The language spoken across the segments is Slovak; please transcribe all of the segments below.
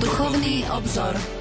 Duchovný obzor.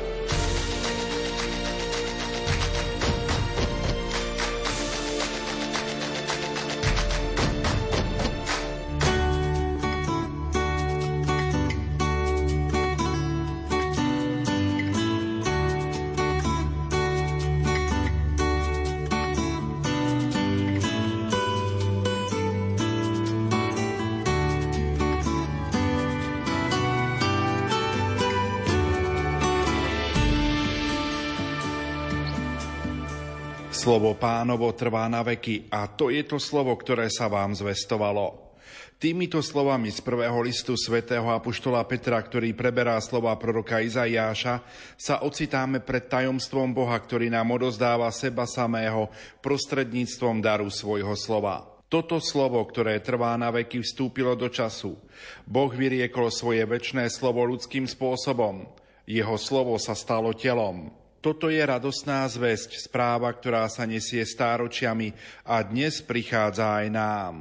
Slovo pánovo trvá na veky a to je to slovo, ktoré sa vám zvestovalo. Týmito slovami z prvého listu svätého Apoštola Petra, ktorý preberá slova proroka Izaiáša, sa ocitáme pred tajomstvom Boha, ktorý nám odozdáva seba samého prostredníctvom daru svojho slova. Toto slovo, ktoré trvá na veky, vstúpilo do času. Boh vyriekol svoje väčšné slovo ľudským spôsobom. Jeho slovo sa stalo telom. Toto je radosná zväzť, správa, ktorá sa nesie stáročiami a dnes prichádza aj nám.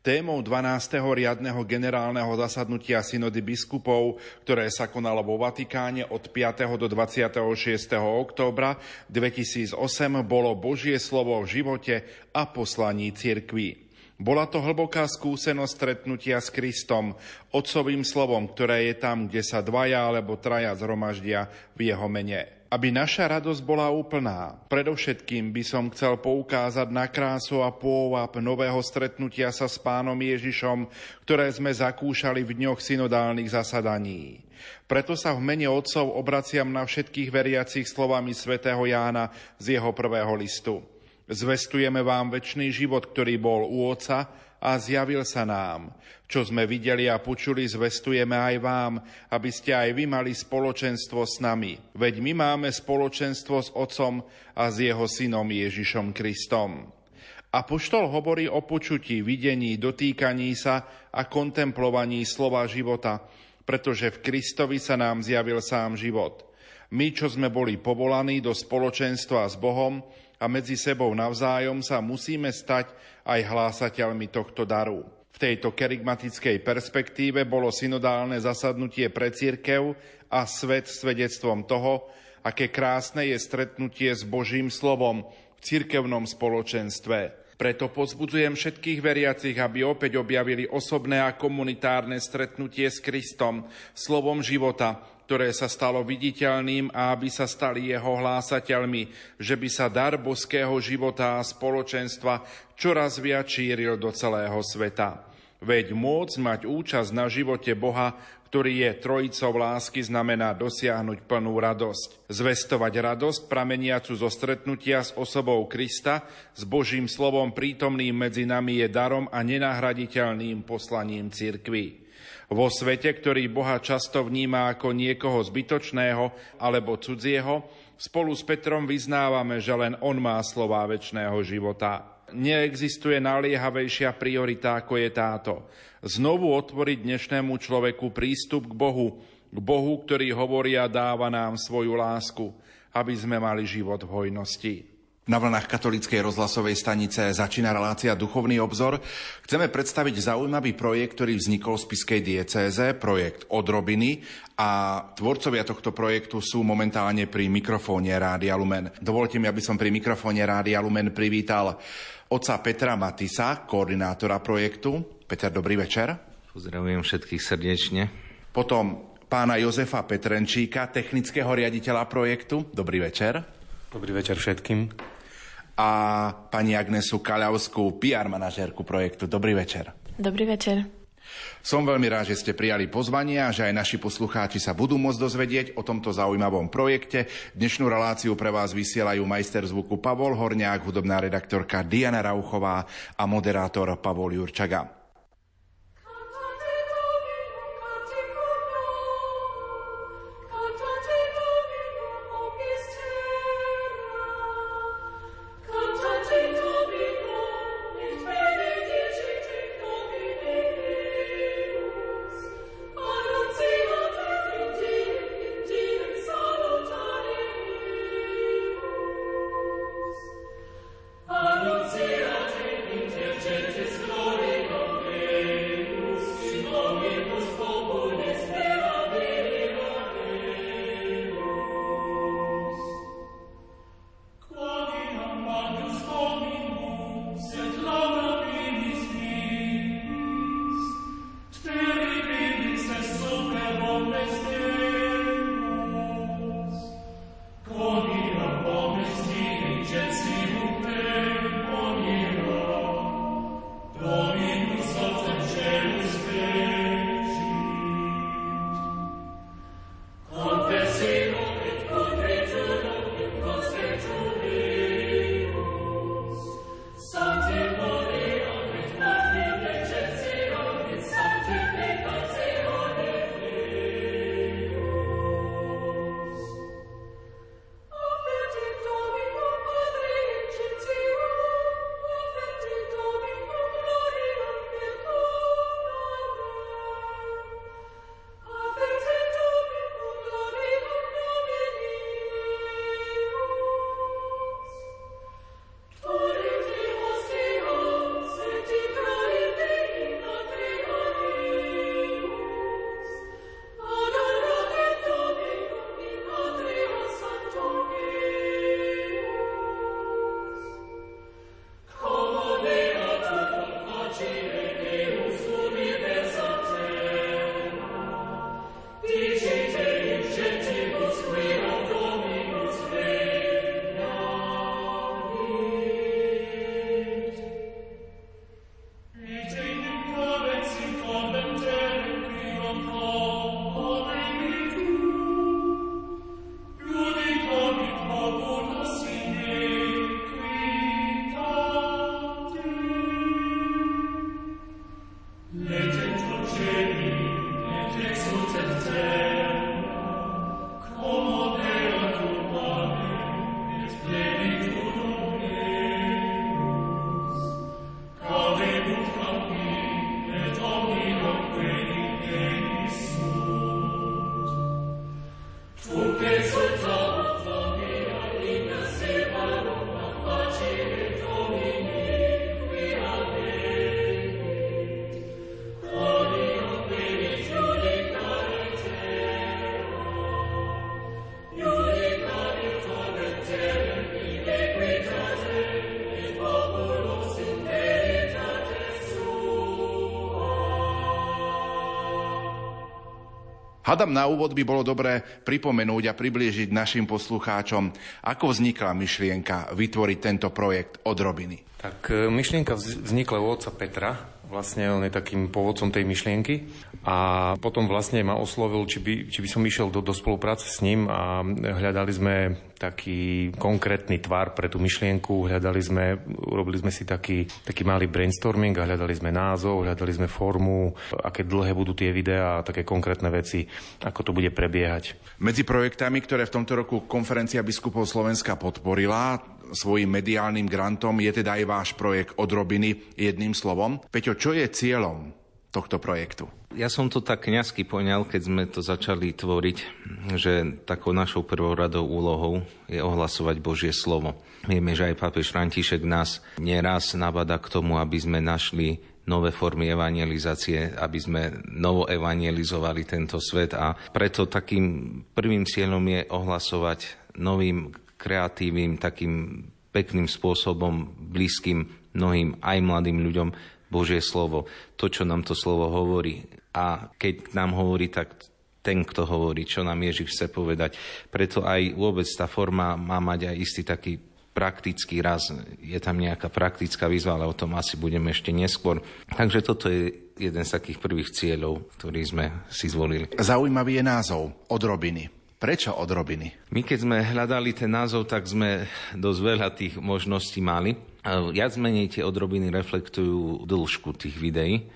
Témou 12. riadneho generálneho zasadnutia synody biskupov, ktoré sa konalo vo Vatikáne od 5. do 26. októbra 2008, bolo Božie slovo v živote a poslaní cirkvi. Bola to hlboká skúsenosť stretnutia s Kristom, otcovým slovom, ktoré je tam, kde sa dvaja alebo traja zhromaždia v jeho mene aby naša radosť bola úplná. Predovšetkým by som chcel poukázať na krásu a pôvab nového stretnutia sa s pánom Ježišom, ktoré sme zakúšali v dňoch synodálnych zasadaní. Preto sa v mene otcov obraciam na všetkých veriacich slovami svätého Jána z jeho prvého listu. Zvestujeme vám väčší život, ktorý bol u Otca a zjavil sa nám. Čo sme videli a počuli, zvestujeme aj vám, aby ste aj vy mali spoločenstvo s nami. Veď my máme spoločenstvo s Otcom a s jeho synom Ježišom Kristom. Apoštol hovorí o počutí, videní, dotýkaní sa a kontemplovaní slova života, pretože v Kristovi sa nám zjavil sám život. My, čo sme boli povolaní do spoločenstva s Bohom a medzi sebou navzájom sa musíme stať aj hlásateľmi tohto daru tejto kerigmatickej perspektíve bolo synodálne zasadnutie pre církev a svet svedectvom toho, aké krásne je stretnutie s Božím slovom v cirkevnom spoločenstve. Preto pozbudzujem všetkých veriacich, aby opäť objavili osobné a komunitárne stretnutie s Kristom, slovom života, ktoré sa stalo viditeľným a aby sa stali jeho hlásateľmi, že by sa dar boského života a spoločenstva čoraz viac šíril do celého sveta. Veď môcť mať účasť na živote Boha, ktorý je trojicou lásky, znamená dosiahnuť plnú radosť. Zvestovať radosť prameniacu zo stretnutia s osobou Krista, s Božím slovom prítomným medzi nami je darom a nenahraditeľným poslaním cirkvi. Vo svete, ktorý Boha často vníma ako niekoho zbytočného alebo cudzieho, spolu s Petrom vyznávame, že len On má slová väčšného života neexistuje naliehavejšia priorita, ako je táto. Znovu otvoriť dnešnému človeku prístup k Bohu, k Bohu, ktorý hovorí a dáva nám svoju lásku, aby sme mali život v hojnosti. Na vlnách katolíckej rozhlasovej stanice začína relácia Duchovný obzor. Chceme predstaviť zaujímavý projekt, ktorý vznikol v Spiskej diecéze, projekt Odrobiny a tvorcovia tohto projektu sú momentálne pri mikrofóne Rádia Lumen. Dovolte mi, aby som pri mikrofóne Rádia Lumen privítal oca Petra Matisa, koordinátora projektu. Peter, dobrý večer. Pozdravujem všetkých srdečne. Potom pána Jozefa Petrenčíka, technického riaditeľa projektu. Dobrý večer. Dobrý večer všetkým. A pani Agnesu Kaľavskú, PR manažérku projektu. Dobrý večer. Dobrý večer. Som veľmi rád, že ste prijali pozvanie a že aj naši poslucháči sa budú môcť dozvedieť o tomto zaujímavom projekte. Dnešnú reláciu pre vás vysielajú majster zvuku Pavol Horniak, hudobná redaktorka Diana Rauchová a moderátor Pavol Jurčaga. Hadam na úvod by bolo dobré pripomenúť a priblížiť našim poslucháčom, ako vznikla myšlienka vytvoriť tento projekt od Robiny. Tak e, myšlienka vznikla u otca Petra, vlastne on je takým pôvodcom tej myšlienky a potom vlastne ma oslovil, či by, či by som išiel do, do spolupráce s ním a hľadali sme taký konkrétny tvar pre tú myšlienku, hľadali sme, urobili sme si taký, taký malý brainstorming a hľadali sme názov, hľadali sme formu, aké dlhé budú tie videá a také konkrétne veci, ako to bude prebiehať. Medzi projektami, ktoré v tomto roku konferencia biskupov Slovenska podporila, svojim mediálnym grantom je teda aj váš projekt Odrobiny jedným slovom. Peťo, čo je cieľom tohto projektu? Ja som to tak kňazky poňal, keď sme to začali tvoriť, že takou našou prvoradou úlohou je ohlasovať Božie slovo. Vieme, že aj pápež František nás neraz nabada k tomu, aby sme našli nové formy evangelizácie, aby sme novo evangelizovali tento svet a preto takým prvým cieľom je ohlasovať novým, kreatívnym, takým pekným spôsobom, blízkym mnohým aj mladým ľuďom Božie slovo, to, čo nám to slovo hovorí a keď nám hovorí, tak ten, kto hovorí, čo nám Ježiš chce povedať. Preto aj vôbec tá forma má mať aj istý taký praktický raz. Je tam nejaká praktická výzva, ale o tom asi budeme ešte neskôr. Takže toto je jeden z takých prvých cieľov, ktorý sme si zvolili. Zaujímavý je názov Odrobiny. Prečo odrobiny? My keď sme hľadali ten názov, tak sme dosť veľa tých možností mali. Viac menej tie odrobiny reflektujú dĺžku tých videí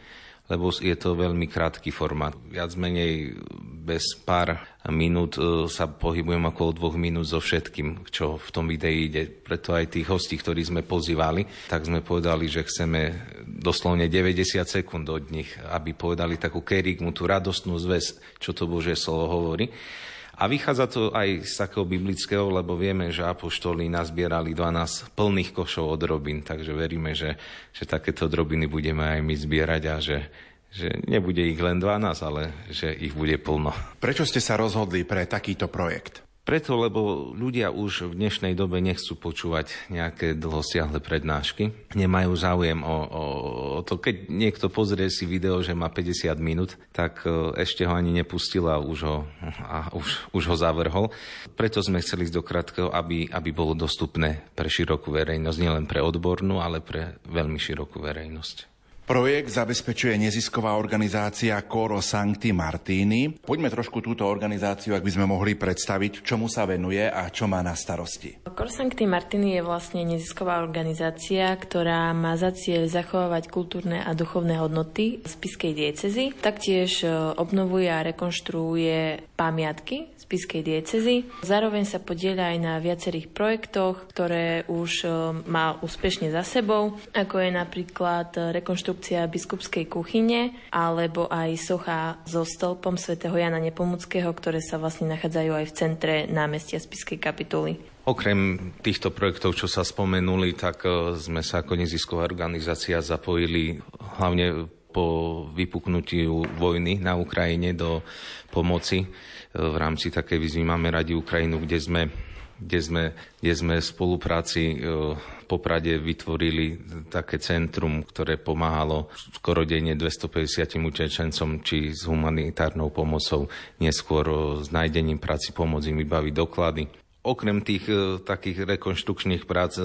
lebo je to veľmi krátky formát. Viac menej bez pár minút e, sa pohybujem okolo dvoch minút so všetkým, čo v tom videi ide. Preto aj tých hostí, ktorí sme pozývali, tak sme povedali, že chceme doslovne 90 sekúnd od nich, aby povedali takú kerigmu, tú radostnú zväz, čo to Božie slovo hovorí. A vychádza to aj z takého biblického, lebo vieme, že apoštoli nazbierali 12 plných košov od robín, takže veríme, že, že takéto drobiny budeme aj my zbierať a že, že nebude ich len 12, ale že ich bude plno. Prečo ste sa rozhodli pre takýto projekt? Preto, lebo ľudia už v dnešnej dobe nechcú počúvať nejaké dlhosiahle prednášky. Nemajú záujem o, o, o to. Keď niekto pozrie si video, že má 50 minút, tak e, ešte ho ani nepustil a už ho, a už, už ho zavrhol. Preto sme chceli ísť do krátkeho, aby, aby bolo dostupné pre širokú verejnosť, nielen pre odbornú, ale pre veľmi širokú verejnosť. Projekt zabezpečuje nezisková organizácia Coro Sancti Martini. Poďme trošku túto organizáciu, ak by sme mohli predstaviť, čomu sa venuje a čo má na starosti. Coro Sancti Martini je vlastne nezisková organizácia, ktorá má za cieľ zachovávať kultúrne a duchovné hodnoty z Piskej diecezy. Taktiež e, obnovuje a rekonštruuje pamiatky Spiskej diecezy. Zároveň sa podieľa aj na viacerých projektoch, ktoré už e, má úspešne za sebou, ako je napríklad rekonštrukcia biskupskej kuchyne alebo aj socha so stĺpom svätého Jana Nepomuckého, ktoré sa vlastne nachádzajú aj v centre námestia Spiskej kapituly. Okrem týchto projektov, čo sa spomenuli, tak e, sme sa ako nezisková organizácia zapojili hlavne po vypuknutí vojny na Ukrajine do pomoci v rámci takej výzvy Máme radi Ukrajinu, kde sme kde sme, kde sme v spolupráci e, Poprade vytvorili také centrum, ktoré pomáhalo skoro denne 250 utečencom, či s humanitárnou pomocou, neskôr e, s nájdením práci pomôcť im vybaviť doklady. Okrem tých e, takých rekonštrukčných prác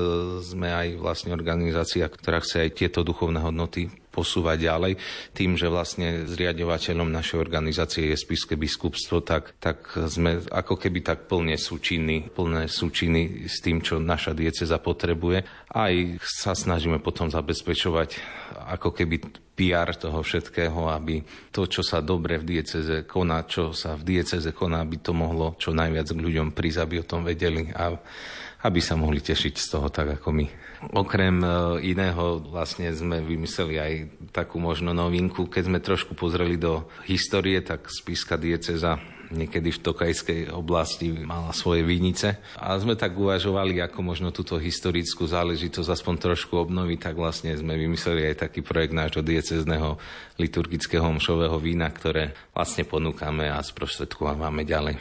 sme aj vlastne organizácia, ktorá chce aj tieto duchovné hodnoty posúvať ďalej. Tým, že vlastne zriadovateľom našej organizácie je Spiske biskupstvo, tak, tak sme ako keby tak plne súčinní, plné súčiny s tým, čo naša dieceza potrebuje. Aj sa snažíme potom zabezpečovať ako keby PR toho všetkého, aby to, čo sa dobre v dieceze koná, čo sa v dieceze koná, aby to mohlo čo najviac k ľuďom prísť, aby o tom vedeli a aby sa mohli tešiť z toho tak ako my. Okrem e, iného vlastne sme vymysleli aj takú možno novinku, keď sme trošku pozreli do histórie, tak spíska dieceza niekedy v Tokajskej oblasti mala svoje vinice. A sme tak uvažovali, ako možno túto historickú záležitosť aspoň trošku obnoviť, tak vlastne sme vymysleli aj taký projekt nášho diecezného liturgického mšového vína, ktoré vlastne ponúkame a sprostredkovávame ďalej.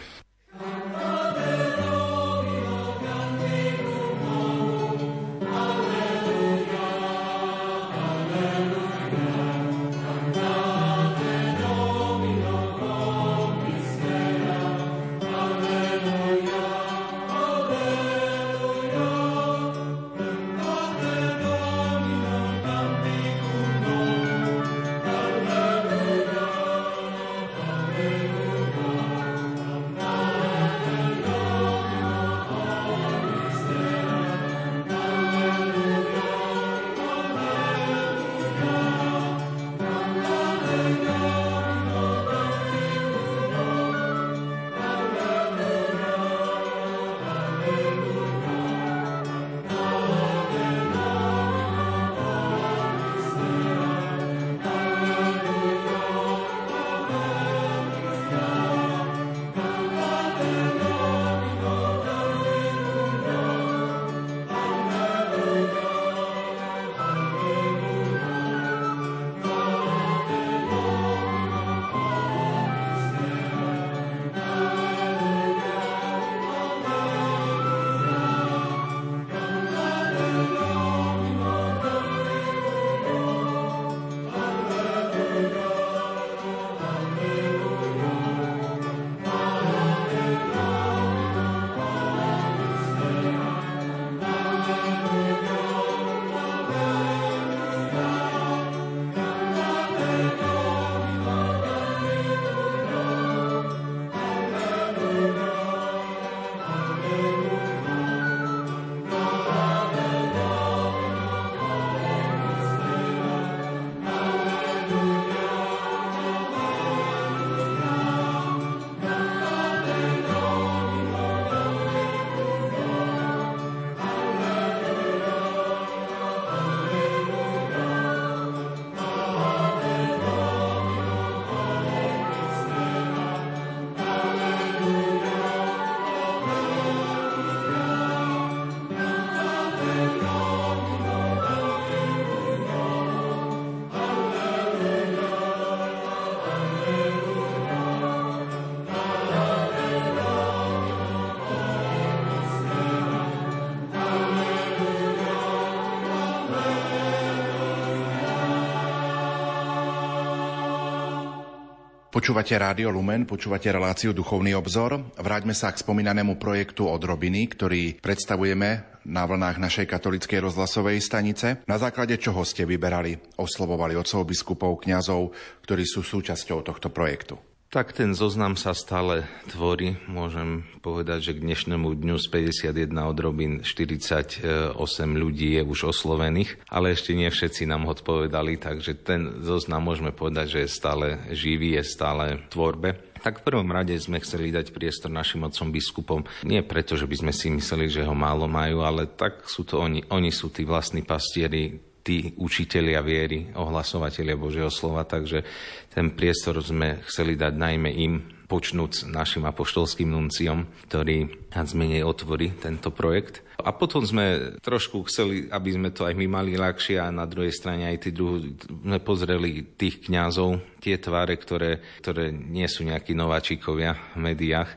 Počúvate Rádio Lumen, počúvate reláciu Duchovný obzor. Vráťme sa k spomínanému projektu Odrobiny, ktorý predstavujeme na vlnách našej katolickej rozhlasovej stanice. Na základe čoho ste vyberali, oslovovali otcov biskupov, kňazov, ktorí sú súčasťou tohto projektu? Tak ten zoznam sa stále tvorí. Môžem povedať, že k dnešnému dňu z 51 odrobín 48 ľudí je už oslovených, ale ešte nie všetci nám odpovedali, takže ten zoznam môžeme povedať, že je stále živý, je stále v tvorbe. Tak v prvom rade sme chceli dať priestor našim otcom biskupom. Nie preto, že by sme si mysleli, že ho málo majú, ale tak sú to oni. Oni sú tí vlastní pastieri tí učitelia viery, ohlasovatelia Božieho slova, takže ten priestor sme chceli dať najmä im, počnúť našim apoštolským nunciom, ktorý viac menej otvorí tento projekt. A potom sme trošku chceli, aby sme to aj my mali ľahšie a na druhej strane aj tí druhú, sme pozreli tých kňazov, tie tváre, ktoré, ktoré nie sú nejakí nováčikovia v médiách,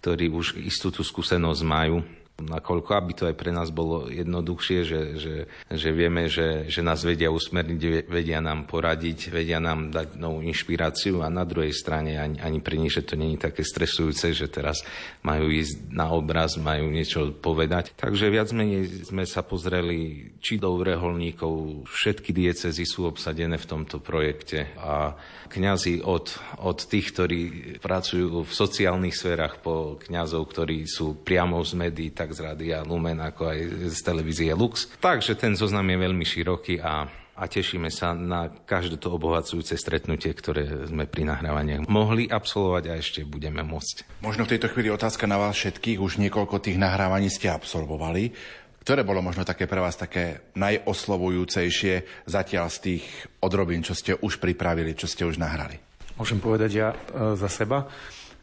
ktorí už istú tú skúsenosť majú nakoľko aby to aj pre nás bolo jednoduchšie, že, že, že vieme, že, že nás vedia usmerniť, vedia nám poradiť, vedia nám dať novú inšpiráciu a na druhej strane ani, ani pre nich, že to není také stresujúce, že teraz majú ísť na obraz, majú niečo povedať. Takže viac menej sme sa pozreli, či do ureholníkov všetky diecezy sú obsadené v tomto projekte a kňazi od, od tých, ktorí pracujú v sociálnych sférach po kňazov, ktorí sú priamo z médií, tak z Rádia Lumen, ako aj z televízie Lux. Takže ten zoznam je veľmi široký a a tešíme sa na každé to obohacujúce stretnutie, ktoré sme pri nahrávaniach mohli absolvovať a ešte budeme môcť. Možno v tejto chvíli otázka na vás všetkých. Už niekoľko tých nahrávaní ste absolvovali. Ktoré bolo možno také pre vás také najoslovujúcejšie zatiaľ z tých odrobín, čo ste už pripravili, čo ste už nahrali? Môžem povedať ja e, za seba.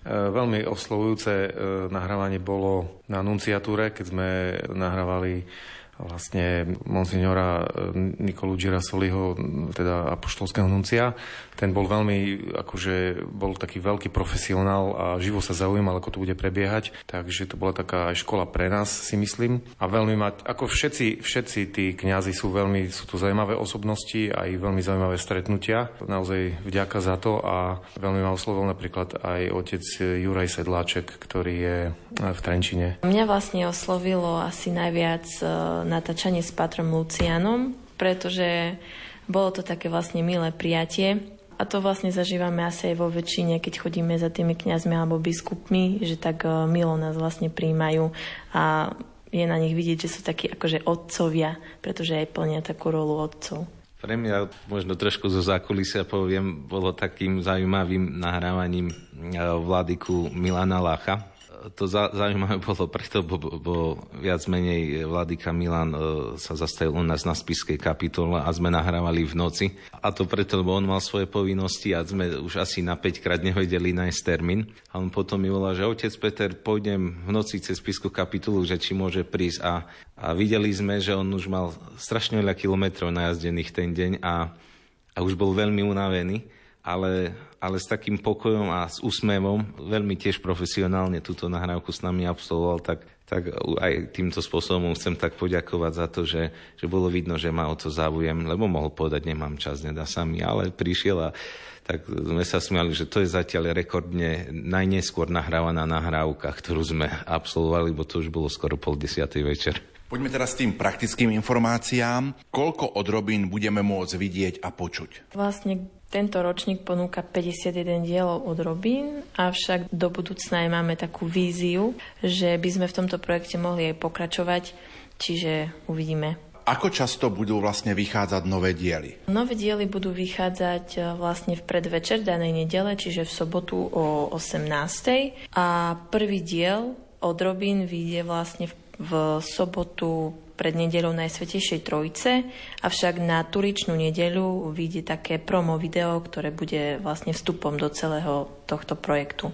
E, veľmi oslovujúce e, nahrávanie bolo na nunciatúre, keď sme nahrávali vlastne monsignora Nikolu Girasoliho, teda apoštolského nuncia. Ten bol veľmi, akože bol taký veľký profesionál a živo sa zaujímal, ako to bude prebiehať. Takže to bola taká aj škola pre nás, si myslím. A veľmi ma, ako všetci, všetci tí kňazi sú veľmi, sú to zaujímavé osobnosti, aj veľmi zaujímavé stretnutia. Naozaj vďaka za to a veľmi ma oslovil napríklad aj otec Juraj Sedláček, ktorý je v Trenčine. Mňa vlastne oslovilo asi najviac e, natáčanie s Patrom Lucianom, pretože bolo to také vlastne milé prijatie a to vlastne zažívame asi aj vo väčšine, keď chodíme za tými kňazmi alebo biskupmi, že tak e, milo nás vlastne príjmajú a je na nich vidieť, že sú takí akože otcovia, pretože aj plnia takú rolu otcov. Pre mňa možno trošku zo zákulisia poviem, bolo takým zaujímavým nahrávaním e, vládyku Milana Lacha, to zaujímavé bolo preto, bo, bo viac menej Vladyka Milan e, sa zastavil u nás na spiskej kapitole a sme nahrávali v noci. A to preto, lebo on mal svoje povinnosti a sme už asi na 5 krát nevedeli nájsť termín. A on potom mi volal, že otec Peter, pôjdem v noci cez spisku kapitulu, že či môže prísť. A, a videli sme, že on už mal strašne veľa kilometrov najazdených ten deň a, a už bol veľmi unavený ale, ale s takým pokojom a s úsmevom, veľmi tiež profesionálne túto nahrávku s nami absolvoval, tak, tak aj týmto spôsobom chcem tak poďakovať za to, že, že bolo vidno, že má o to záujem, lebo mohol povedať, nemám čas, nedá sa mi, ale prišiel a tak sme sa smiali, že to je zatiaľ rekordne najneskôr nahrávaná nahrávka, ktorú sme absolvovali, bo to už bolo skoro pol desiatej večer. Poďme teraz s tým praktickým informáciám. Koľko odrobín budeme môcť vidieť a počuť? Vlastne tento ročník ponúka 51 dielov od Robín, avšak do budúcna aj máme takú víziu, že by sme v tomto projekte mohli aj pokračovať, čiže uvidíme. Ako často budú vlastne vychádzať nové diely? Nové diely budú vychádzať e, vlastne v predvečer danej nedele, čiže v sobotu o 18. A prvý diel od Robín vyjde vlastne v sobotu pred nedeľou Najsvetejšej Trojice, avšak na turičnú nedeľu vyjde také promo video, ktoré bude vlastne vstupom do celého tohto projektu.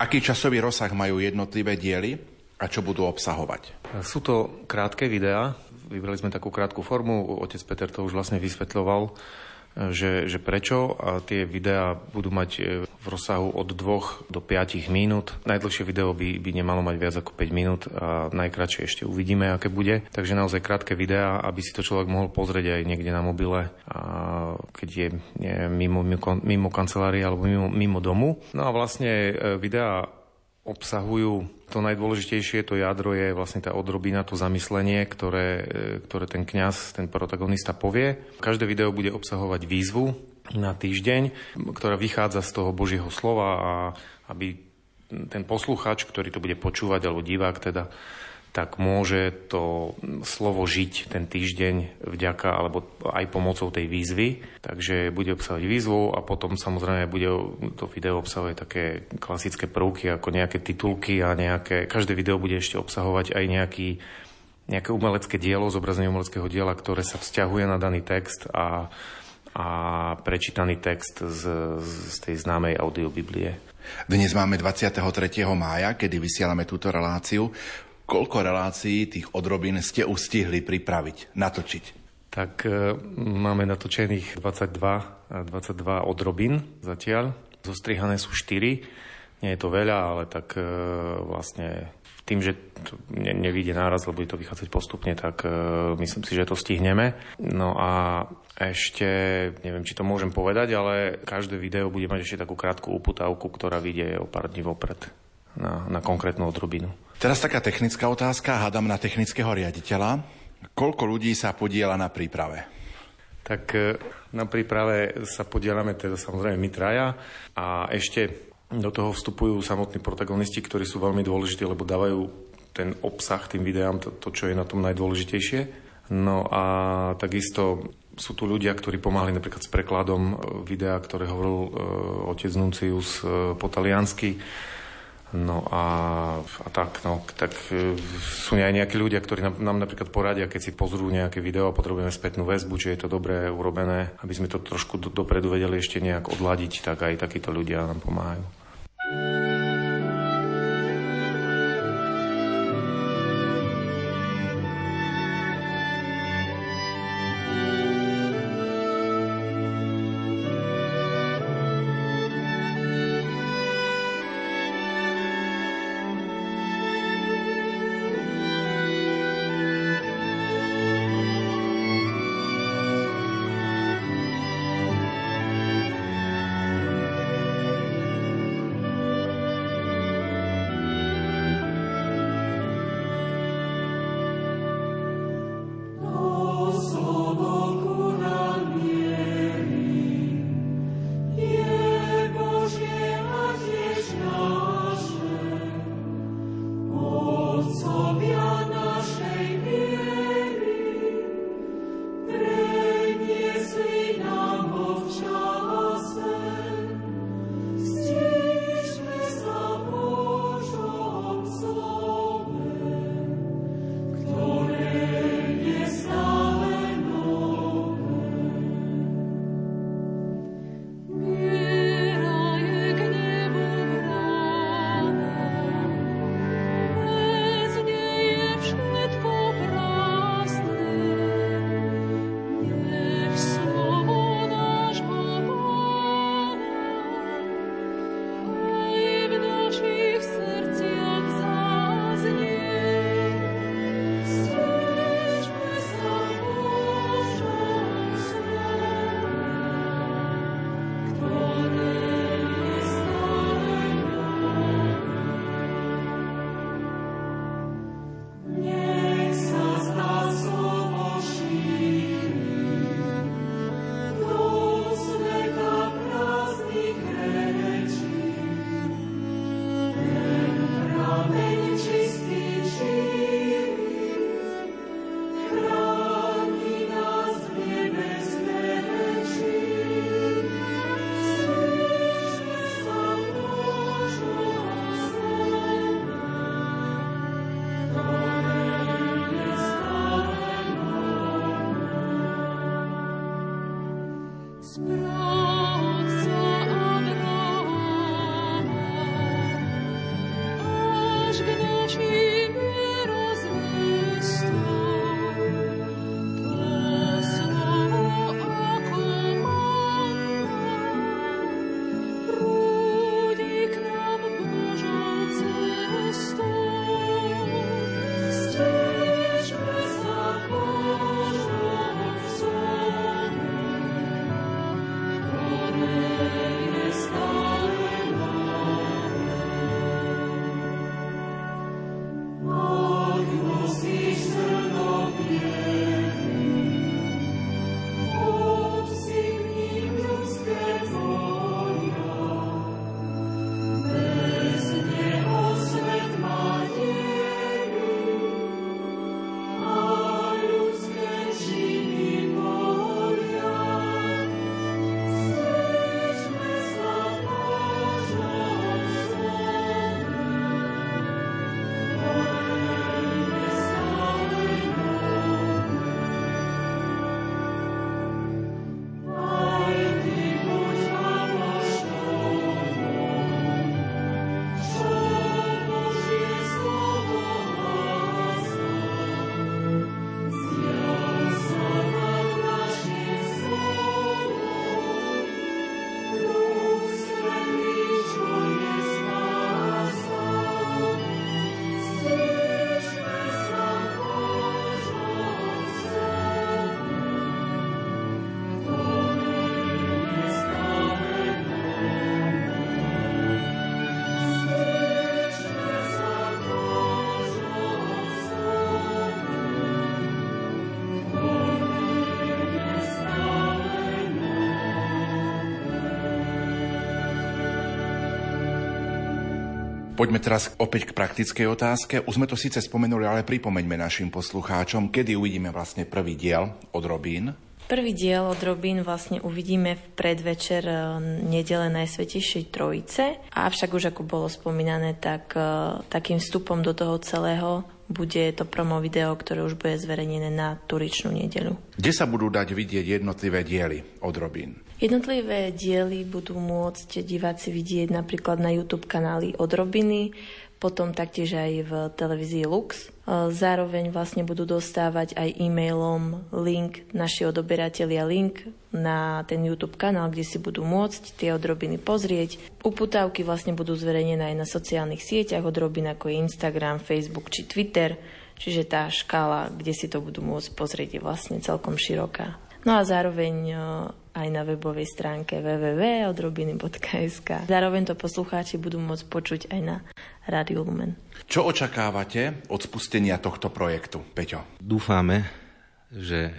Aký časový rozsah majú jednotlivé diely a čo budú obsahovať? Sú to krátke videá, vybrali sme takú krátku formu, otec Peter to už vlastne vysvetľoval že, že prečo a tie videá budú mať e, v rozsahu od 2 do 5 minút. Najdlhšie video by, by nemalo mať viac ako 5 minút a najkračšie ešte uvidíme, aké bude. Takže naozaj krátke videá, aby si to človek mohol pozrieť aj niekde na mobile a keď je mimo, mimo, mimo kancelárie alebo mimo, mimo domu. No a vlastne videá obsahujú to najdôležitejšie, to jadro je vlastne tá odrobina, to zamyslenie, ktoré, ktoré ten kňaz, ten protagonista povie. Každé video bude obsahovať výzvu na týždeň, ktorá vychádza z toho Božieho slova a aby ten posluchač, ktorý to bude počúvať, alebo divák teda, tak môže to slovo žiť ten týždeň vďaka alebo aj pomocou tej výzvy. Takže bude obsahovať výzvu a potom samozrejme bude to video obsahovať také klasické prvky ako nejaké titulky a nejaké, každé video bude ešte obsahovať aj nejaký, nejaké umelecké dielo, zobrazenie umeleckého diela, ktoré sa vzťahuje na daný text a, a prečítaný text z, z tej známej audiobiblie. Dnes máme 23. mája, kedy vysielame túto reláciu. Koľko relácií tých odrobín ste ustihli pripraviť, natočiť? Tak e, máme natočených 22, 22 odrobín zatiaľ. Zostrihané sú 4. Nie je to veľa, ale tak e, vlastne tým, že to ne, nevíde náraz, lebo je to vychádzať postupne, tak e, myslím si, že to stihneme. No a ešte, neviem, či to môžem povedať, ale každé video bude mať ešte takú krátku uputávku, ktorá vyjde o pár dní vopred na, na konkrétnu odrobinu. Teraz taká technická otázka, hádam na technického riaditeľa. Koľko ľudí sa podiela na príprave? Tak e, na príprave sa podielame teda samozrejme my traja a ešte do toho vstupujú samotní protagonisti, ktorí sú veľmi dôležití, lebo dávajú ten obsah tým videám, to, to čo je na tom najdôležitejšie. No a takisto sú tu ľudia, ktorí pomáhali napríklad s prekladom videa, ktoré hovoril uh, otec Nuncius uh, po taliansky No a, a tak, no, tak e, sú aj nejakí ľudia, ktorí nám, nám napríklad poradia, keď si pozrú nejaké video a potrebujeme spätnú väzbu, či je to dobre urobené, aby sme to trošku do, dopredu vedeli ešte nejak odladiť, tak aj takíto ľudia nám pomáhajú. Poďme teraz opäť k praktickej otázke. Už sme to síce spomenuli, ale pripomeňme našim poslucháčom, kedy uvidíme vlastne prvý diel od Robín. Prvý diel od Robín vlastne uvidíme v predvečer e, nedele Najsvetejšej Trojice. Avšak už ako bolo spomínané, tak e, takým vstupom do toho celého bude to promo video, ktoré už bude zverejnené na turičnú nedelu. Kde sa budú dať vidieť jednotlivé diely od Robín? Jednotlivé diely budú môcť diváci vidieť napríklad na YouTube kanály od Robiny, potom taktiež aj v televízii Lux. E, zároveň vlastne budú dostávať aj e-mailom link, naši odoberatelia link na ten YouTube kanál, kde si budú môcť tie odrobiny pozrieť. Uputávky vlastne budú zverejnené aj na sociálnych sieťach odrobin ako je Instagram, Facebook či Twitter, čiže tá škála, kde si to budú môcť pozrieť je vlastne celkom široká. No a zároveň e, aj na webovej stránke www.odrobiny.sk. Zároveň to poslucháči budú môcť počuť aj na Rádiu Lumen. Čo očakávate od spustenia tohto projektu, Peťo? Dúfame, že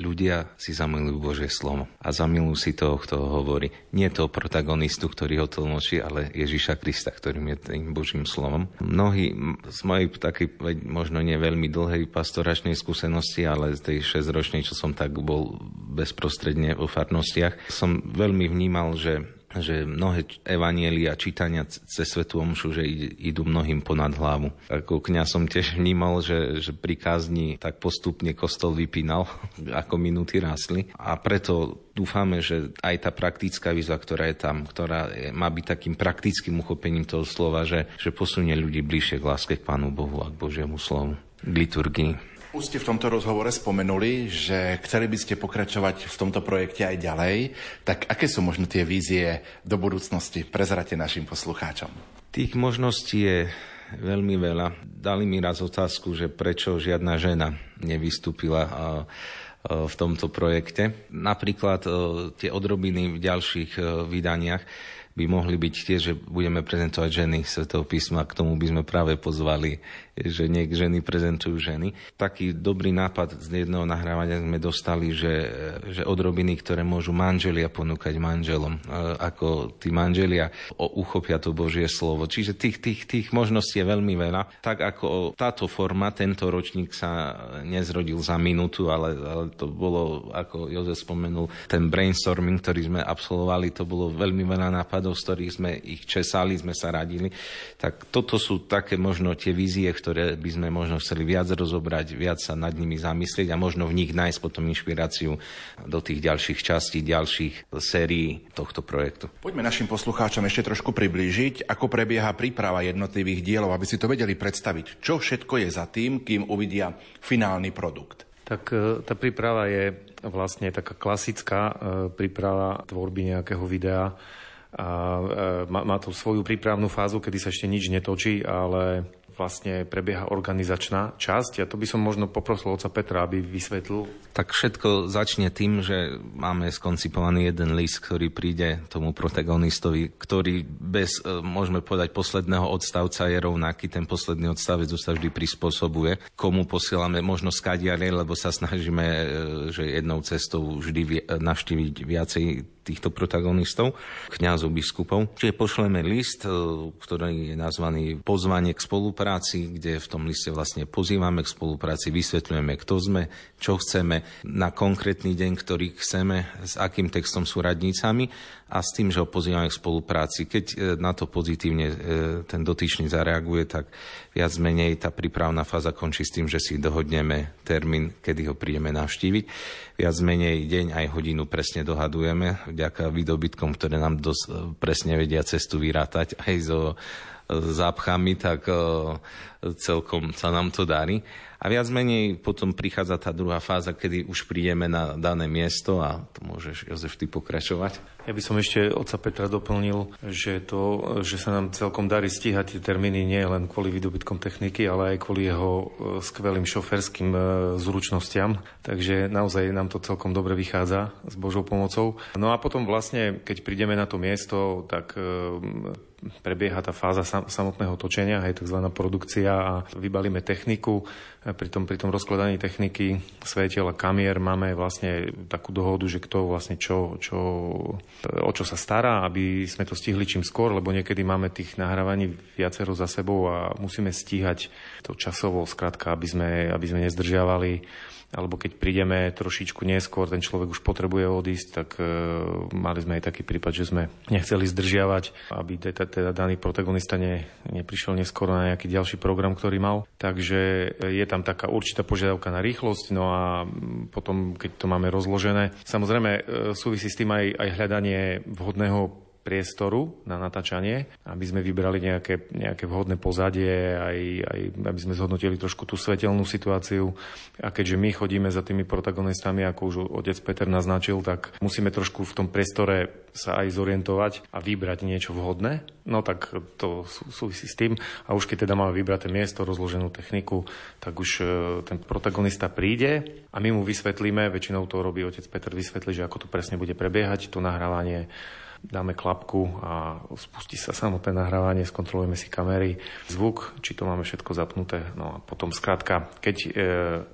ľudia si zamilujú Božie slovo a zamilujú si toho, kto ho hovorí. Nie toho protagonistu, ktorý ho tlmočí, ale Ježiša Krista, ktorým je tým Božím slovom. Mnohí z mojej takej, možno nie veľmi dlhej pastoračnej skúsenosti, ale z tej 6-ročnej, čo som tak bol bezprostredne vo farnostiach, som veľmi vnímal, že že mnohé evanielia, čítania cez Svetu Omšu, že idú mnohým ponad hlavu. Ako kňaz som tiež vnímal, že, že pri kázni tak postupne kostol vypínal, ako minúty rásli. A preto dúfame, že aj tá praktická výzva, ktorá je tam, ktorá má byť takým praktickým uchopením toho slova, že, že posunie ľudí bližšie k láske k Pánu Bohu a k Božiemu slovu, k liturgii. Už ste v tomto rozhovore spomenuli, že chceli by ste pokračovať v tomto projekte aj ďalej. Tak aké sú možno tie vízie do budúcnosti? Prezrate našim poslucháčom. Tých možností je veľmi veľa. Dali mi raz otázku, že prečo žiadna žena nevystúpila v tomto projekte. Napríklad tie odrobiny v ďalších vydaniach by mohli byť tie, že budeme prezentovať ženy Svetého písma. K tomu by sme práve pozvali, že niek ženy prezentujú ženy. Taký dobrý nápad z jedného nahrávania sme dostali, že, že odrobiny, ktoré môžu manželia ponúkať manželom, e, ako tí manželia uchopia to Božie slovo. Čiže tých, tých, tých možností je veľmi veľa. Tak ako táto forma, tento ročník sa nezrodil za minútu, ale, ale to bolo, ako Jozef spomenul, ten brainstorming, ktorý sme absolvovali, to bolo veľmi veľa nápadov z ktorých sme ich česali, sme sa radili. Tak toto sú také možno tie vízie, ktoré by sme možno chceli viac rozobrať, viac sa nad nimi zamyslieť a možno v nich nájsť potom inšpiráciu do tých ďalších častí, ďalších sérií tohto projektu. Poďme našim poslucháčom ešte trošku priblížiť, ako prebieha príprava jednotlivých dielov, aby si to vedeli predstaviť, čo všetko je za tým, kým uvidia finálny produkt. Tak e, tá príprava je vlastne taká klasická e, príprava tvorby nejakého videa a e, má, má to svoju prípravnú fázu, kedy sa ešte nič netočí, ale vlastne prebieha organizačná časť. A to by som možno poprosil oca Petra, aby vysvetlil. Tak všetko začne tým, že máme skoncipovaný jeden list, ktorý príde tomu protagonistovi, ktorý bez, e, môžeme povedať, posledného odstavca je rovnaký. Ten posledný odstavec sa vždy prispôsobuje. Komu posielame možno skadiare, lebo sa snažíme, e, že jednou cestou vždy navštíviť viacej týchto protagonistov, kňazov, biskupov. Čiže pošleme list, e, ktorý je nazvaný Pozvanie k spolupráci, kde v tom liste vlastne pozývame k spolupráci, vysvetľujeme, kto sme, čo chceme na konkrétny deň, ktorý chceme, s akým textom sú radnícami a s tým, že ho pozývame k spolupráci. Keď e, na to pozitívne e, ten dotyčný zareaguje, tak viac menej tá prípravná fáza končí s tým, že si dohodneme termín, kedy ho prídeme navštíviť. Viac menej deň aj hodinu presne dohadujeme, vďaka výdobytkom, ktoré nám dosť presne vedia cestu vyrátať aj so zápchami, tak celkom sa nám to darí. A viac menej potom prichádza tá druhá fáza, kedy už prídeme na dané miesto a to môžeš, Jozef, ty pokračovať. Ja by som ešte oca Petra doplnil, že, to, že sa nám celkom darí stíhať tie termíny nie len kvôli výdobytkom techniky, ale aj kvôli jeho e, skvelým šoferským e, zručnostiam. Takže naozaj nám to celkom dobre vychádza s Božou pomocou. No a potom vlastne, keď prídeme na to miesto, tak e, prebieha tá fáza samotného točenia, aj tzv. produkcia a vybalíme techniku. Pri tom, pri tom rozkladaní techniky svetiel a kamier máme vlastne takú dohodu, že kto vlastne čo, čo, o čo sa stará, aby sme to stihli čím skôr, lebo niekedy máme tých nahrávaní viacero za sebou a musíme stíhať to časovo, skrátka, aby sme, aby sme nezdržiavali alebo keď prídeme trošičku neskôr, ten človek už potrebuje odísť, tak e, mali sme aj taký prípad, že sme nechceli zdržiavať, aby teda, teda daný protagonista ne, neprišiel neskôr na nejaký ďalší program, ktorý mal. Takže e, je tam taká určitá požiadavka na rýchlosť, no a potom, keď to máme rozložené, samozrejme e, súvisí s tým aj, aj hľadanie vhodného priestoru na natáčanie, aby sme vybrali nejaké, nejaké vhodné pozadie, aj, aj aby sme zhodnotili trošku tú svetelnú situáciu. A keďže my chodíme za tými protagonistami, ako už otec Peter naznačil, tak musíme trošku v tom priestore sa aj zorientovať a vybrať niečo vhodné. No tak to súvisí s tým. A už keď teda máme vybraté miesto, rozloženú techniku, tak už e, ten protagonista príde a my mu vysvetlíme, väčšinou to robí otec Peter, vysvetlí, že ako to presne bude prebiehať, to nahrávanie dáme klapku a spustí sa samotné nahrávanie, skontrolujeme si kamery, zvuk, či to máme všetko zapnuté. No a potom skrátka, keď e,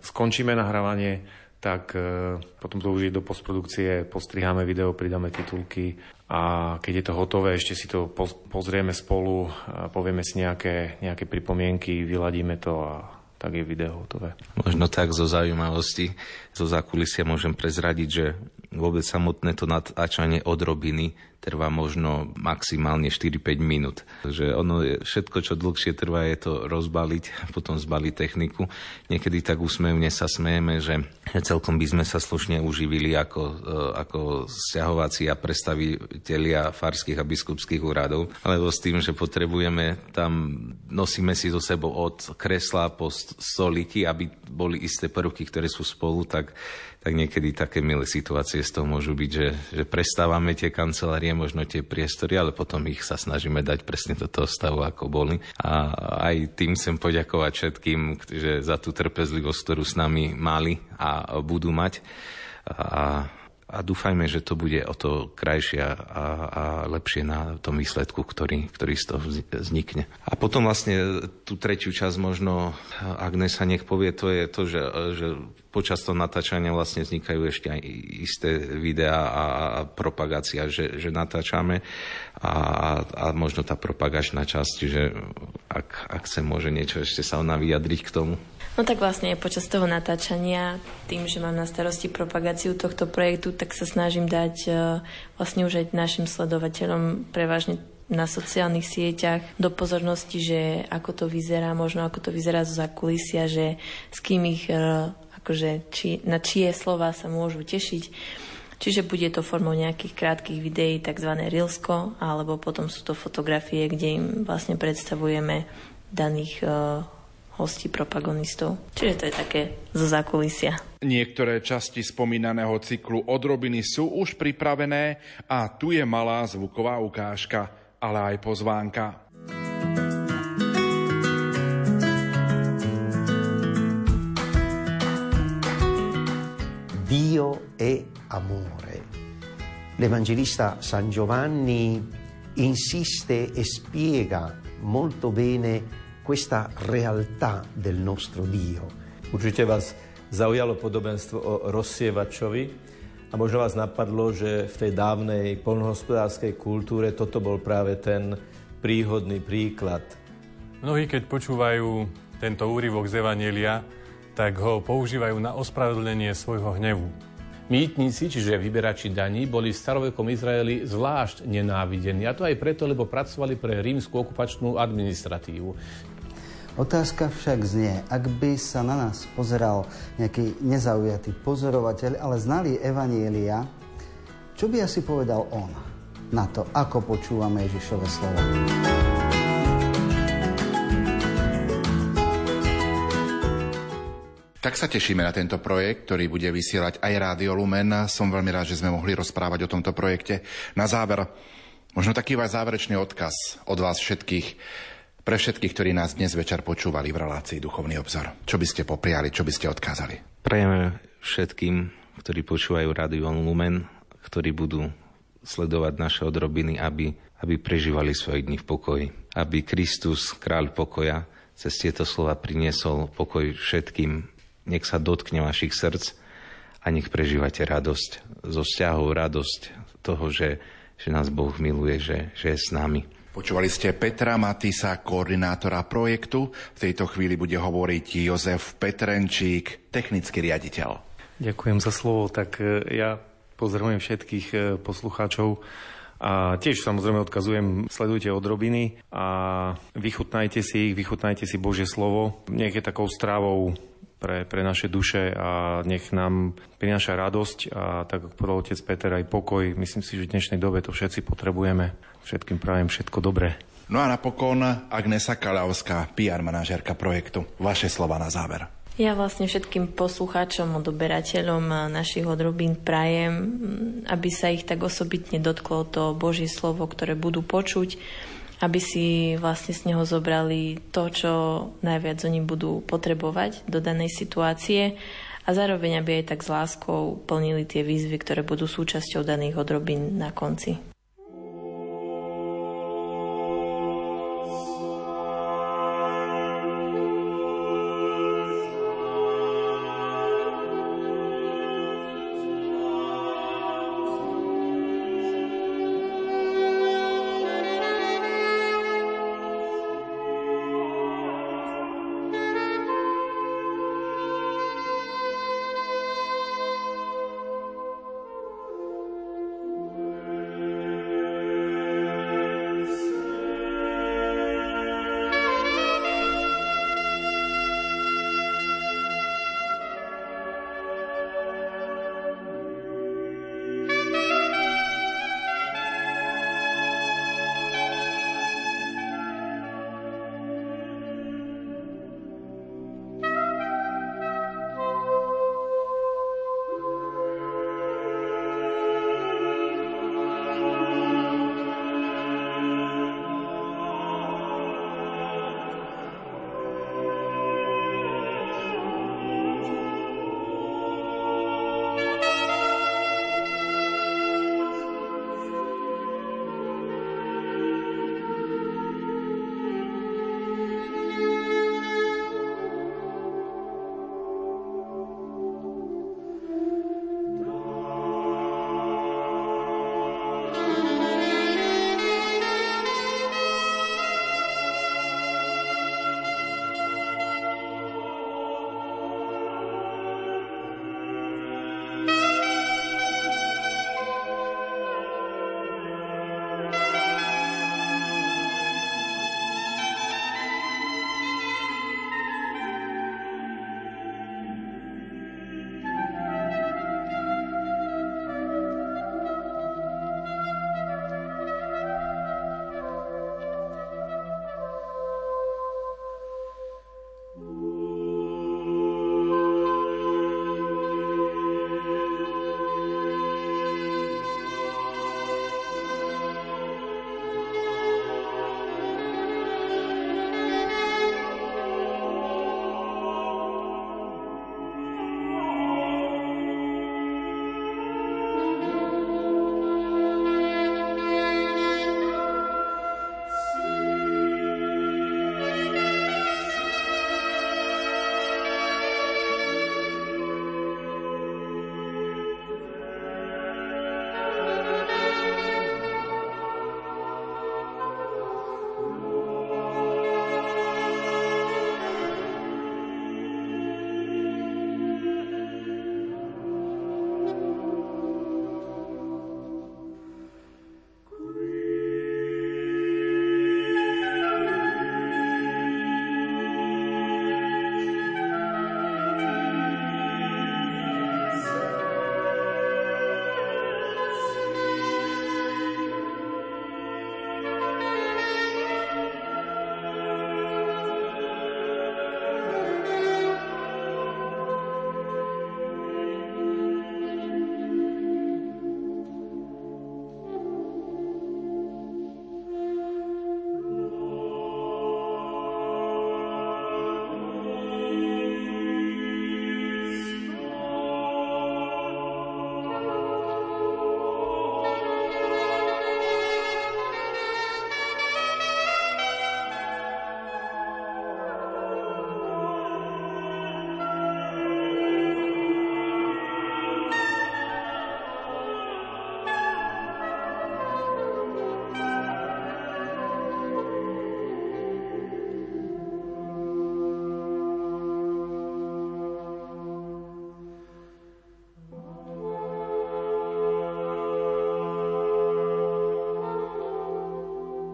skončíme nahrávanie, tak e, potom to už je do postprodukcie, postriháme video, pridáme titulky a keď je to hotové, ešte si to pozrieme spolu, povieme si nejaké, nejaké pripomienky, vyladíme to a tak je video hotové. Možno tak zo zaujímavosti, zo zákulisia môžem prezradiť, že vôbec samotné to natáčanie odrobiny trvá možno maximálne 4-5 minút. Takže ono je, všetko, čo dlhšie trvá, je to rozbaliť a potom zbaliť techniku. Niekedy tak úsmevne sa smejeme, že celkom by sme sa slušne uživili ako, e, ako stiahovací a predstavitelia farských a biskupských úradov, alebo s tým, že potrebujeme tam, nosíme si zo sebou od kresla po stolíky, aby boli isté prvky, ktoré sú spolu, tak tak niekedy také milé situácie z toho môžu byť, že, že prestávame tie kancelárie, možno tie priestory, ale potom ich sa snažíme dať presne do toho stavu, ako boli. A aj tým chcem poďakovať všetkým, že za tú trpezlivosť, ktorú s nami mali a budú mať. A a dúfajme, že to bude o to krajšie a, a lepšie na tom výsledku, ktorý, ktorý z toho vznikne. A potom vlastne tú tretiu časť možno Agnesa nech povie, to je to, že, že počas toho natáčania vlastne vznikajú ešte aj isté videá a, propagácia, že, že natáčame a, a možno tá propagačná časť, že ak, ak chce, môže niečo ešte sa ona vyjadriť k tomu. No tak vlastne počas toho natáčania, tým, že mám na starosti propagáciu tohto projektu, tak sa snažím dať e, vlastne už aj našim sledovateľom prevažne na sociálnych sieťach do pozornosti, že ako to vyzerá, možno ako to vyzerá zo zakulisia, že s kým ich e, akože, či, na čie slova sa môžu tešiť. Čiže bude to formou nejakých krátkých videí, tzv. Reelsko, alebo potom sú to fotografie, kde im vlastne predstavujeme daných uh, hostí propagonistov. Čiže to je také zo zákulisia. Niektoré časti spomínaného cyklu odrobiny sú už pripravené a tu je malá zvuková ukážka, ale aj pozvánka. Dio è amore. L'Evangelista San Giovanni insiste e spiega molto bene questa realtà del nostro Dio. Určite vás zaujalo podobenstvo o rozsievačovi a možno vás napadlo, že v tej dávnej polnohospodárskej kultúre toto bol práve ten príhodný príklad. Mnohí, keď počúvajú tento úryvok z Evanielia, tak ho používajú na ospravedlnenie svojho hnevu. Mýtnici, čiže vyberači daní, boli v starovekom Izraeli zvlášť nenávidení. A to aj preto, lebo pracovali pre rímsku okupačnú administratívu. Otázka však znie, ak by sa na nás pozeral nejaký nezaujatý pozorovateľ, ale znali Evanielia, čo by asi povedal on na to, ako počúvame Ježišove slovo? Tak sa tešíme na tento projekt, ktorý bude vysielať aj Rádio Lumen. Som veľmi rád, že sme mohli rozprávať o tomto projekte. Na záver, možno taký váš záverečný odkaz od vás všetkých pre všetkých, ktorí nás dnes večer počúvali v relácii Duchovný obzor. Čo by ste popriali, čo by ste odkázali? Prejeme všetkým, ktorí počúvajú Radio Lumen, ktorí budú sledovať naše odrobiny, aby, aby prežívali svoje dni v pokoji. Aby Kristus, kráľ pokoja, cez tieto slova priniesol pokoj všetkým. Nech sa dotkne vašich srdc a nech prežívate radosť zo vzťahov, radosť toho, že, že nás Boh miluje, že, že je s nami. Počúvali ste Petra Matisa, koordinátora projektu. V tejto chvíli bude hovoriť Jozef Petrenčík, technický riaditeľ. Ďakujem za slovo. Tak e, ja pozdravujem všetkých e, poslucháčov a tiež samozrejme odkazujem, sledujte odrobiny a vychutnajte si ich, vychutnajte si Božie slovo. Nech je takou strávou pre, pre naše duše a nech nám prináša radosť a tak ako povedal otec Peter aj pokoj. Myslím si, že v dnešnej dobe to všetci potrebujeme. Všetkým prajem všetko dobré. No a napokon Agnesa Kalavská, PR manažérka projektu. Vaše slova na záver. Ja vlastne všetkým poslucháčom, odoberateľom našich odrobín prajem, aby sa ich tak osobitne dotklo to Božie slovo, ktoré budú počuť, aby si vlastne z neho zobrali to, čo najviac oni budú potrebovať do danej situácie a zároveň, aby aj tak s láskou plnili tie výzvy, ktoré budú súčasťou daných odrobín na konci.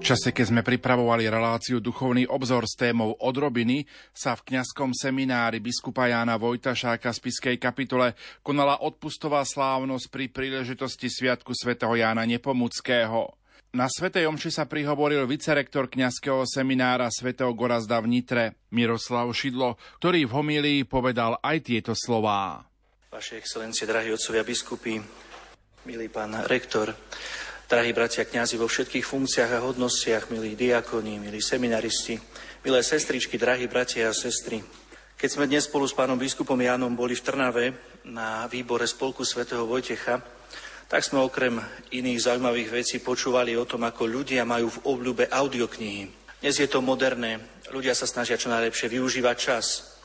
Čase, keď sme pripravovali reláciu Duchovný obzor s témou odrobiny, sa v kňazskom seminári biskupa Jána Vojtašáka z Piskej kapitole konala odpustová slávnosť pri príležitosti Sviatku svätého Jána Nepomuckého. Na Svetej Omši sa prihovoril vicerektor kňazského seminára svätého Gorazda v Nitre, Miroslav Šidlo, ktorý v homílii povedal aj tieto slová. Vaše excelencie, drahí otcovia biskupy, milý pán rektor, Drahí bratia kňazi vo všetkých funkciách a hodnostiach, milí diakoni, milí seminaristi, milé sestričky, drahí bratia a sestry. Keď sme dnes spolu s pánom biskupom Jánom boli v Trnave na výbore spolku svätého Vojtecha, tak sme okrem iných zaujímavých vecí počúvali o tom, ako ľudia majú v obľúbe audioknihy. Dnes je to moderné, ľudia sa snažia čo najlepšie využívať čas.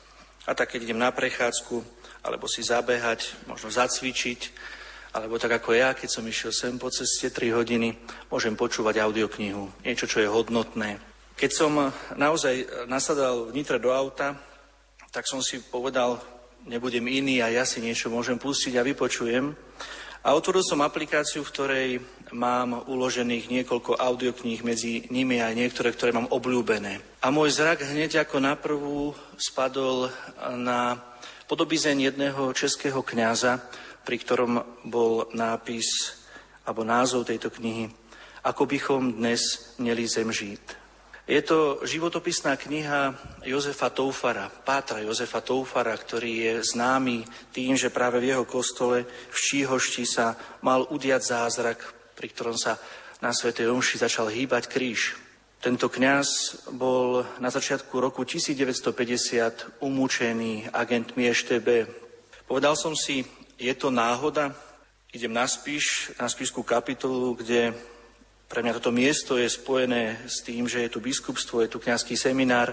A tak, keď idem na prechádzku, alebo si zabehať, možno zacvičiť, alebo tak ako ja, keď som išiel sem po ceste 3 hodiny, môžem počúvať audioknihu, niečo, čo je hodnotné. Keď som naozaj nasadal v do auta, tak som si povedal, nebudem iný a ja si niečo môžem pustiť a vypočujem. A otvoril som aplikáciu, v ktorej mám uložených niekoľko audiokníh, medzi nimi aj niektoré, ktoré mám obľúbené. A môj zrak hneď ako na prvú spadol na podobizeň jedného českého kňaza, pri ktorom bol nápis alebo názov tejto knihy Ako bychom dnes měli zem žít. Je to životopisná kniha Jozefa Toufara, pátra Jozefa Toufara, ktorý je známy tým, že práve v jeho kostole v Číhošti sa mal udiať zázrak, pri ktorom sa na Svetej Omši začal hýbať kríž. Tento kňaz bol na začiatku roku 1950 umúčený agentmi EŠTB. Povedal som si, je to náhoda? Idem na spíš, na spíšskú kapitolu, kde pre mňa toto miesto je spojené s tým, že je tu biskupstvo, je tu kňazský seminár,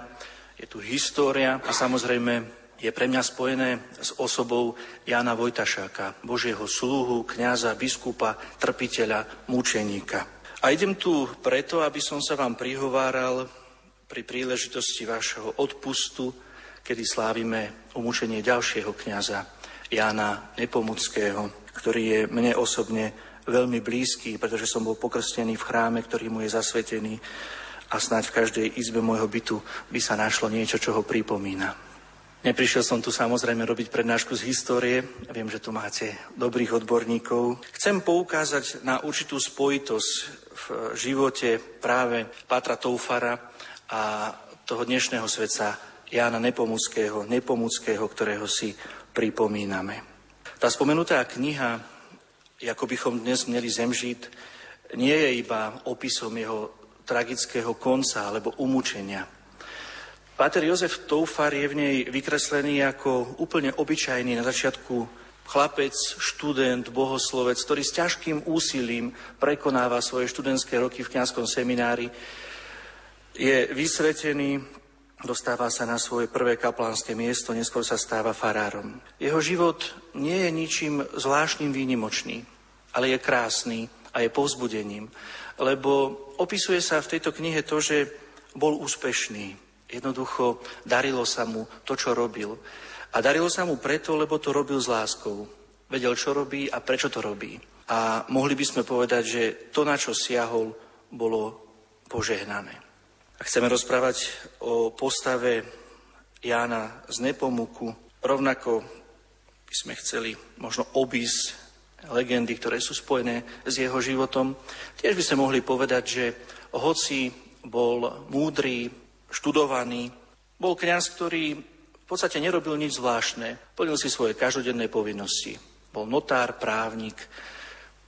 je tu história a samozrejme je pre mňa spojené s osobou Jana Vojtašáka, Božieho sluhu, kňaza, biskupa, trpiteľa, mučeníka. A idem tu preto, aby som sa vám prihováral pri príležitosti vašeho odpustu, kedy slávime umúčenie ďalšieho kňaza, Jána Nepomuckého, ktorý je mne osobne veľmi blízky, pretože som bol pokrstený v chráme, ktorý mu je zasvetený a snáď v každej izbe môjho bytu by sa našlo niečo, čo ho pripomína. Neprišiel som tu samozrejme robiť prednášku z histórie, viem, že tu máte dobrých odborníkov. Chcem poukázať na určitú spojitosť v živote práve Pátra Toufara a toho dnešného svetca Jána Nepomuckého, Nepomuckého, ktorého si pripomíname. Tá spomenutá kniha, ako bychom dnes měli zemžiť, nie je iba opisom jeho tragického konca alebo umúčenia. Páter Jozef Toufar je v nej vykreslený ako úplne obyčajný na začiatku chlapec, študent, bohoslovec, ktorý s ťažkým úsilím prekonáva svoje študentské roky v kňazskom seminári, je vysvetený Dostáva sa na svoje prvé kaplánske miesto, neskôr sa stáva farárom. Jeho život nie je ničím zvláštnym výnimočný, ale je krásny a je povzbudením, lebo opisuje sa v tejto knihe to, že bol úspešný. Jednoducho darilo sa mu to, čo robil. A darilo sa mu preto, lebo to robil s láskou. Vedel, čo robí a prečo to robí. A mohli by sme povedať, že to, na čo siahol, bolo požehnané. A chceme rozprávať o postave Jána z Nepomuku. Rovnako by sme chceli možno obísť legendy, ktoré sú spojené s jeho životom. Tiež by sme mohli povedať, že hoci bol múdry, študovaný, bol kňaz, ktorý v podstate nerobil nič zvláštne. Plnil si svoje každodenné povinnosti. Bol notár, právnik,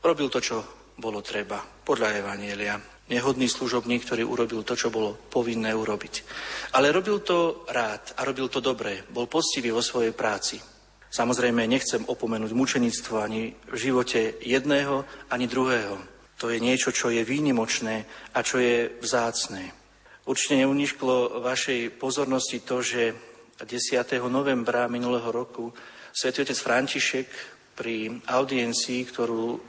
robil to, čo bolo treba podľa Evanielia nehodný služobník, ktorý urobil to, čo bolo povinné urobiť. Ale robil to rád a robil to dobre. Bol poctivý vo svojej práci. Samozrejme, nechcem opomenúť mučenictvo ani v živote jedného, ani druhého. To je niečo, čo je výnimočné a čo je vzácné. Určite neunišklo vašej pozornosti to, že 10. novembra minulého roku svätý otec František pri audiencii, ktorú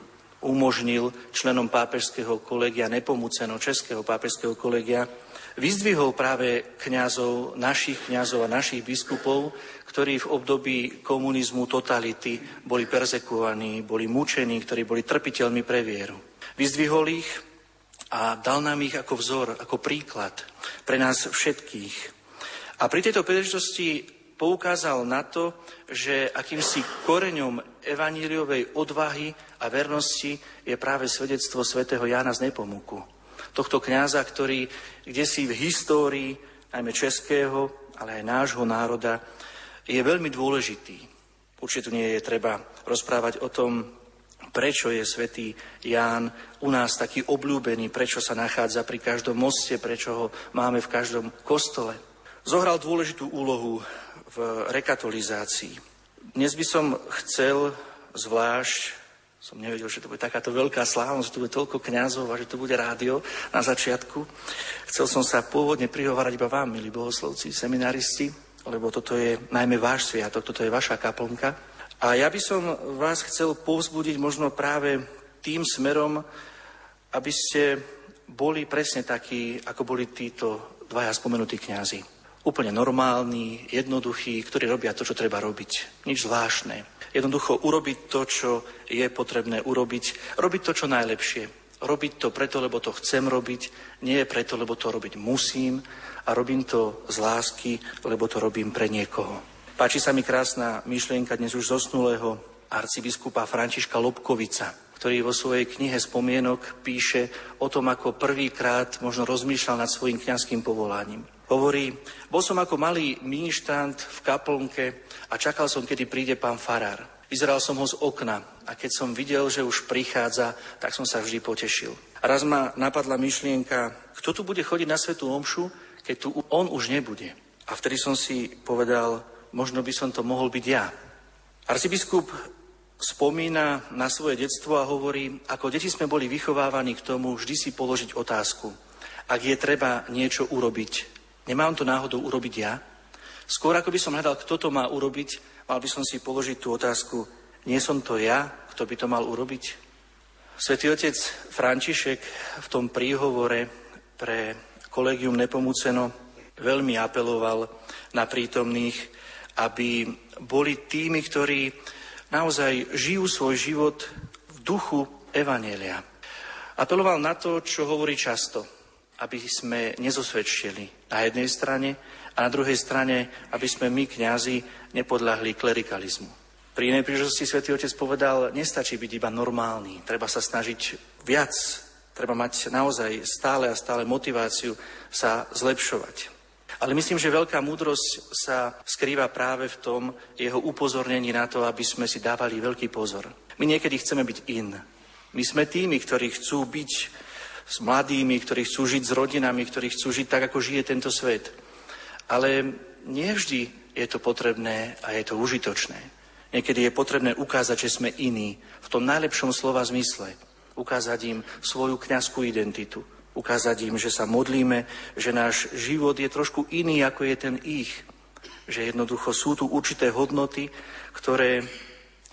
umožnil členom pápežského kolegia, nepomúceno českého pápežského kolegia, vyzdvihol práve kňazov, našich kňazov a našich biskupov, ktorí v období komunizmu, totality boli perzekovaní, boli mučení, ktorí boli trpiteľmi pre vieru. Vyzdvihol ich a dal nám ich ako vzor, ako príklad pre nás všetkých. A pri tejto príležitosti poukázal na to, že akýmsi koreňom evaníliovej odvahy a vernosti je práve svedectvo svätého Jána z Nepomuku. Tohto kňaza, ktorý kde si v histórii, najmä českého, ale aj nášho národa, je veľmi dôležitý. Určite nie je treba rozprávať o tom, prečo je svätý Ján u nás taký obľúbený, prečo sa nachádza pri každom moste, prečo ho máme v každom kostole. Zohral dôležitú úlohu v rekatolizácii. Dnes by som chcel zvlášť, som nevedel, že to bude takáto veľká slávnosť, tu bude toľko kňazov a že to bude rádio na začiatku. Chcel som sa pôvodne prihovárať iba vám, milí bohoslovci, seminaristi, lebo toto je najmä váš sviatok, toto je vaša kaplnka. A ja by som vás chcel povzbudiť možno práve tým smerom, aby ste boli presne takí, ako boli títo dvaja spomenutí kňazi úplne normálni, jednoduchí, ktorí robia to, čo treba robiť. Nič zvláštne. Jednoducho urobiť to, čo je potrebné urobiť. Robiť to, čo najlepšie. Robiť to preto, lebo to chcem robiť. Nie je preto, lebo to robiť musím. A robím to z lásky, lebo to robím pre niekoho. Páči sa mi krásna myšlienka dnes už zosnulého arcibiskupa Františka Lobkovica, ktorý vo svojej knihe spomienok píše o tom, ako prvýkrát možno rozmýšľal nad svojim kňazským povolaním. Hovorí, bol som ako malý miništant v kaplnke a čakal som, kedy príde pán farár. Vyzeral som ho z okna a keď som videl, že už prichádza, tak som sa vždy potešil. A raz ma napadla myšlienka, kto tu bude chodiť na svetú omšu, keď tu on už nebude. A vtedy som si povedal, možno by som to mohol byť ja. Arcibiskup spomína na svoje detstvo a hovorí, ako deti sme boli vychovávaní k tomu vždy si položiť otázku. Ak je treba niečo urobiť, Nemám to náhodou urobiť ja? Skôr ako by som hľadal, kto to má urobiť, mal by som si položiť tú otázku, nie som to ja, kto by to mal urobiť? Svetý otec František v tom príhovore pre kolegium Nepomuceno veľmi apeloval na prítomných, aby boli tými, ktorí naozaj žijú svoj život v duchu Evanielia. Apeloval na to, čo hovorí často aby sme nezosvedčili na jednej strane a na druhej strane, aby sme my, kňazi, nepodľahli klerikalizmu. Pri inej príležitosti svätý Otec povedal, nestačí byť iba normálny, treba sa snažiť viac, treba mať naozaj stále a stále motiváciu sa zlepšovať. Ale myslím, že veľká múdrosť sa skrýva práve v tom jeho upozornení na to, aby sme si dávali veľký pozor. My niekedy chceme byť in. My sme tými, ktorí chcú byť s mladými, ktorí chcú žiť s rodinami, ktorí chcú žiť tak, ako žije tento svet. Ale nevždy je to potrebné a je to užitočné. Niekedy je potrebné ukázať, že sme iní, v tom najlepšom slova zmysle. Ukázať im svoju kňazskú identitu. Ukázať im, že sa modlíme, že náš život je trošku iný, ako je ten ich. Že jednoducho sú tu určité hodnoty, ktoré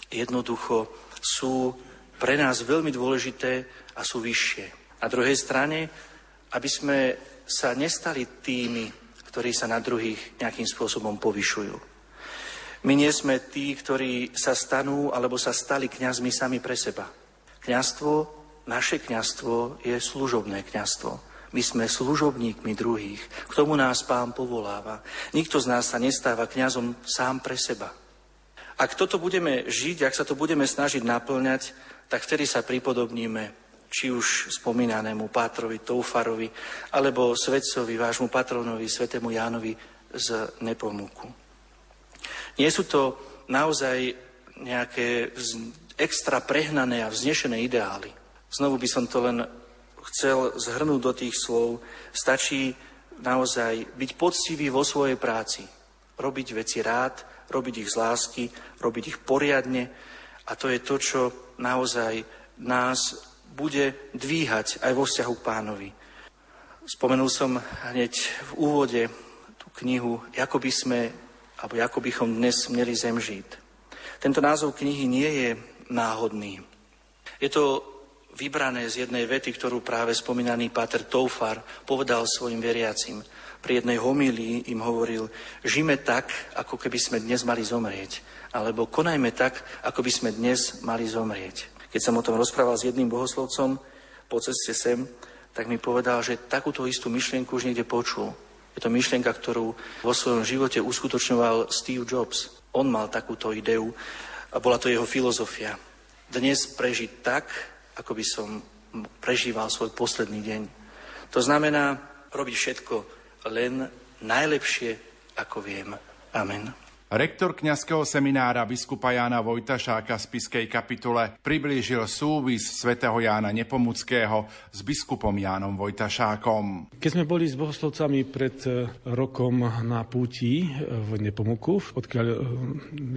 jednoducho sú pre nás veľmi dôležité a sú vyššie. Na druhej strane, aby sme sa nestali tými, ktorí sa na druhých nejakým spôsobom povyšujú. My nie sme tí, ktorí sa stanú alebo sa stali kňazmi sami pre seba. Kňazstvo, naše kňazstvo je služobné kňazstvo. My sme služobníkmi druhých. K tomu nás pán povoláva. Nikto z nás sa nestáva kňazom sám pre seba. Ak toto budeme žiť, ak sa to budeme snažiť naplňať, tak vtedy sa pripodobníme či už spomínanému Pátrovi Toufarovi, alebo svetcovi, vášmu patronovi, svetému Jánovi z Nepomuku. Nie sú to naozaj nejaké extra prehnané a vznešené ideály. Znovu by som to len chcel zhrnúť do tých slov. Stačí naozaj byť poctivý vo svojej práci. Robiť veci rád, robiť ich z lásky, robiť ich poriadne. A to je to, čo naozaj nás bude dvíhať aj vo vzťahu k pánovi. Spomenul som hneď v úvode tú knihu, ako by sme, alebo ako bychom dnes mali zem žiť. Tento názov knihy nie je náhodný. Je to vybrané z jednej vety, ktorú práve spomínaný Páter Toufar povedal svojim veriacim. Pri jednej homílii im hovoril, žime tak, ako keby sme dnes mali zomrieť. Alebo konajme tak, ako by sme dnes mali zomrieť. Keď som o tom rozprával s jedným bohoslovcom po ceste sem, tak mi povedal, že takúto istú myšlienku už niekde počul. Je to myšlienka, ktorú vo svojom živote uskutočňoval Steve Jobs. On mal takúto ideu a bola to jeho filozofia. Dnes prežiť tak, ako by som prežíval svoj posledný deň. To znamená robiť všetko len najlepšie, ako viem. Amen. Rektor kňazského seminára biskupa Jána Vojtašáka z Piskej kapitule priblížil súvis svätého Jána Nepomuckého s biskupom Jánom Vojtašákom. Keď sme boli s bohoslovcami pred e, rokom na púti e, v Nepomuku, odkiaľ e,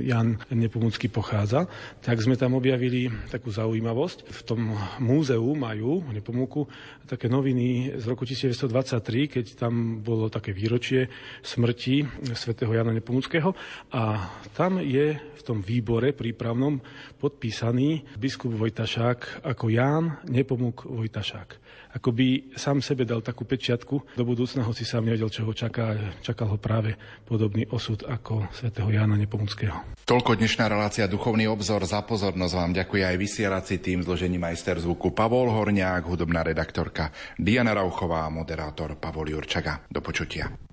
Jan Nepomucký pochádza, tak sme tam objavili takú zaujímavosť. V tom múzeu majú v Nepomuku také noviny z roku 1923, keď tam bolo také výročie smrti svätého Jana Nepomuckého a tam je v tom výbore prípravnom podpísaný biskup Vojtašák ako Ján Nepomuk Vojtašák. Ako by sám sebe dal takú pečiatku do budúcna, hoci sám nevedel, čo ho čaká. Čakal ho práve podobný osud ako svätého Jána Nepomuckého. Toľko dnešná relácia Duchovný obzor. Za pozornosť vám ďakuje aj vysielací tým zložení majster zvuku Pavol Horniák, hudobná redaktorka Diana Rauchová moderátor Pavol Jurčaga. Do počutia.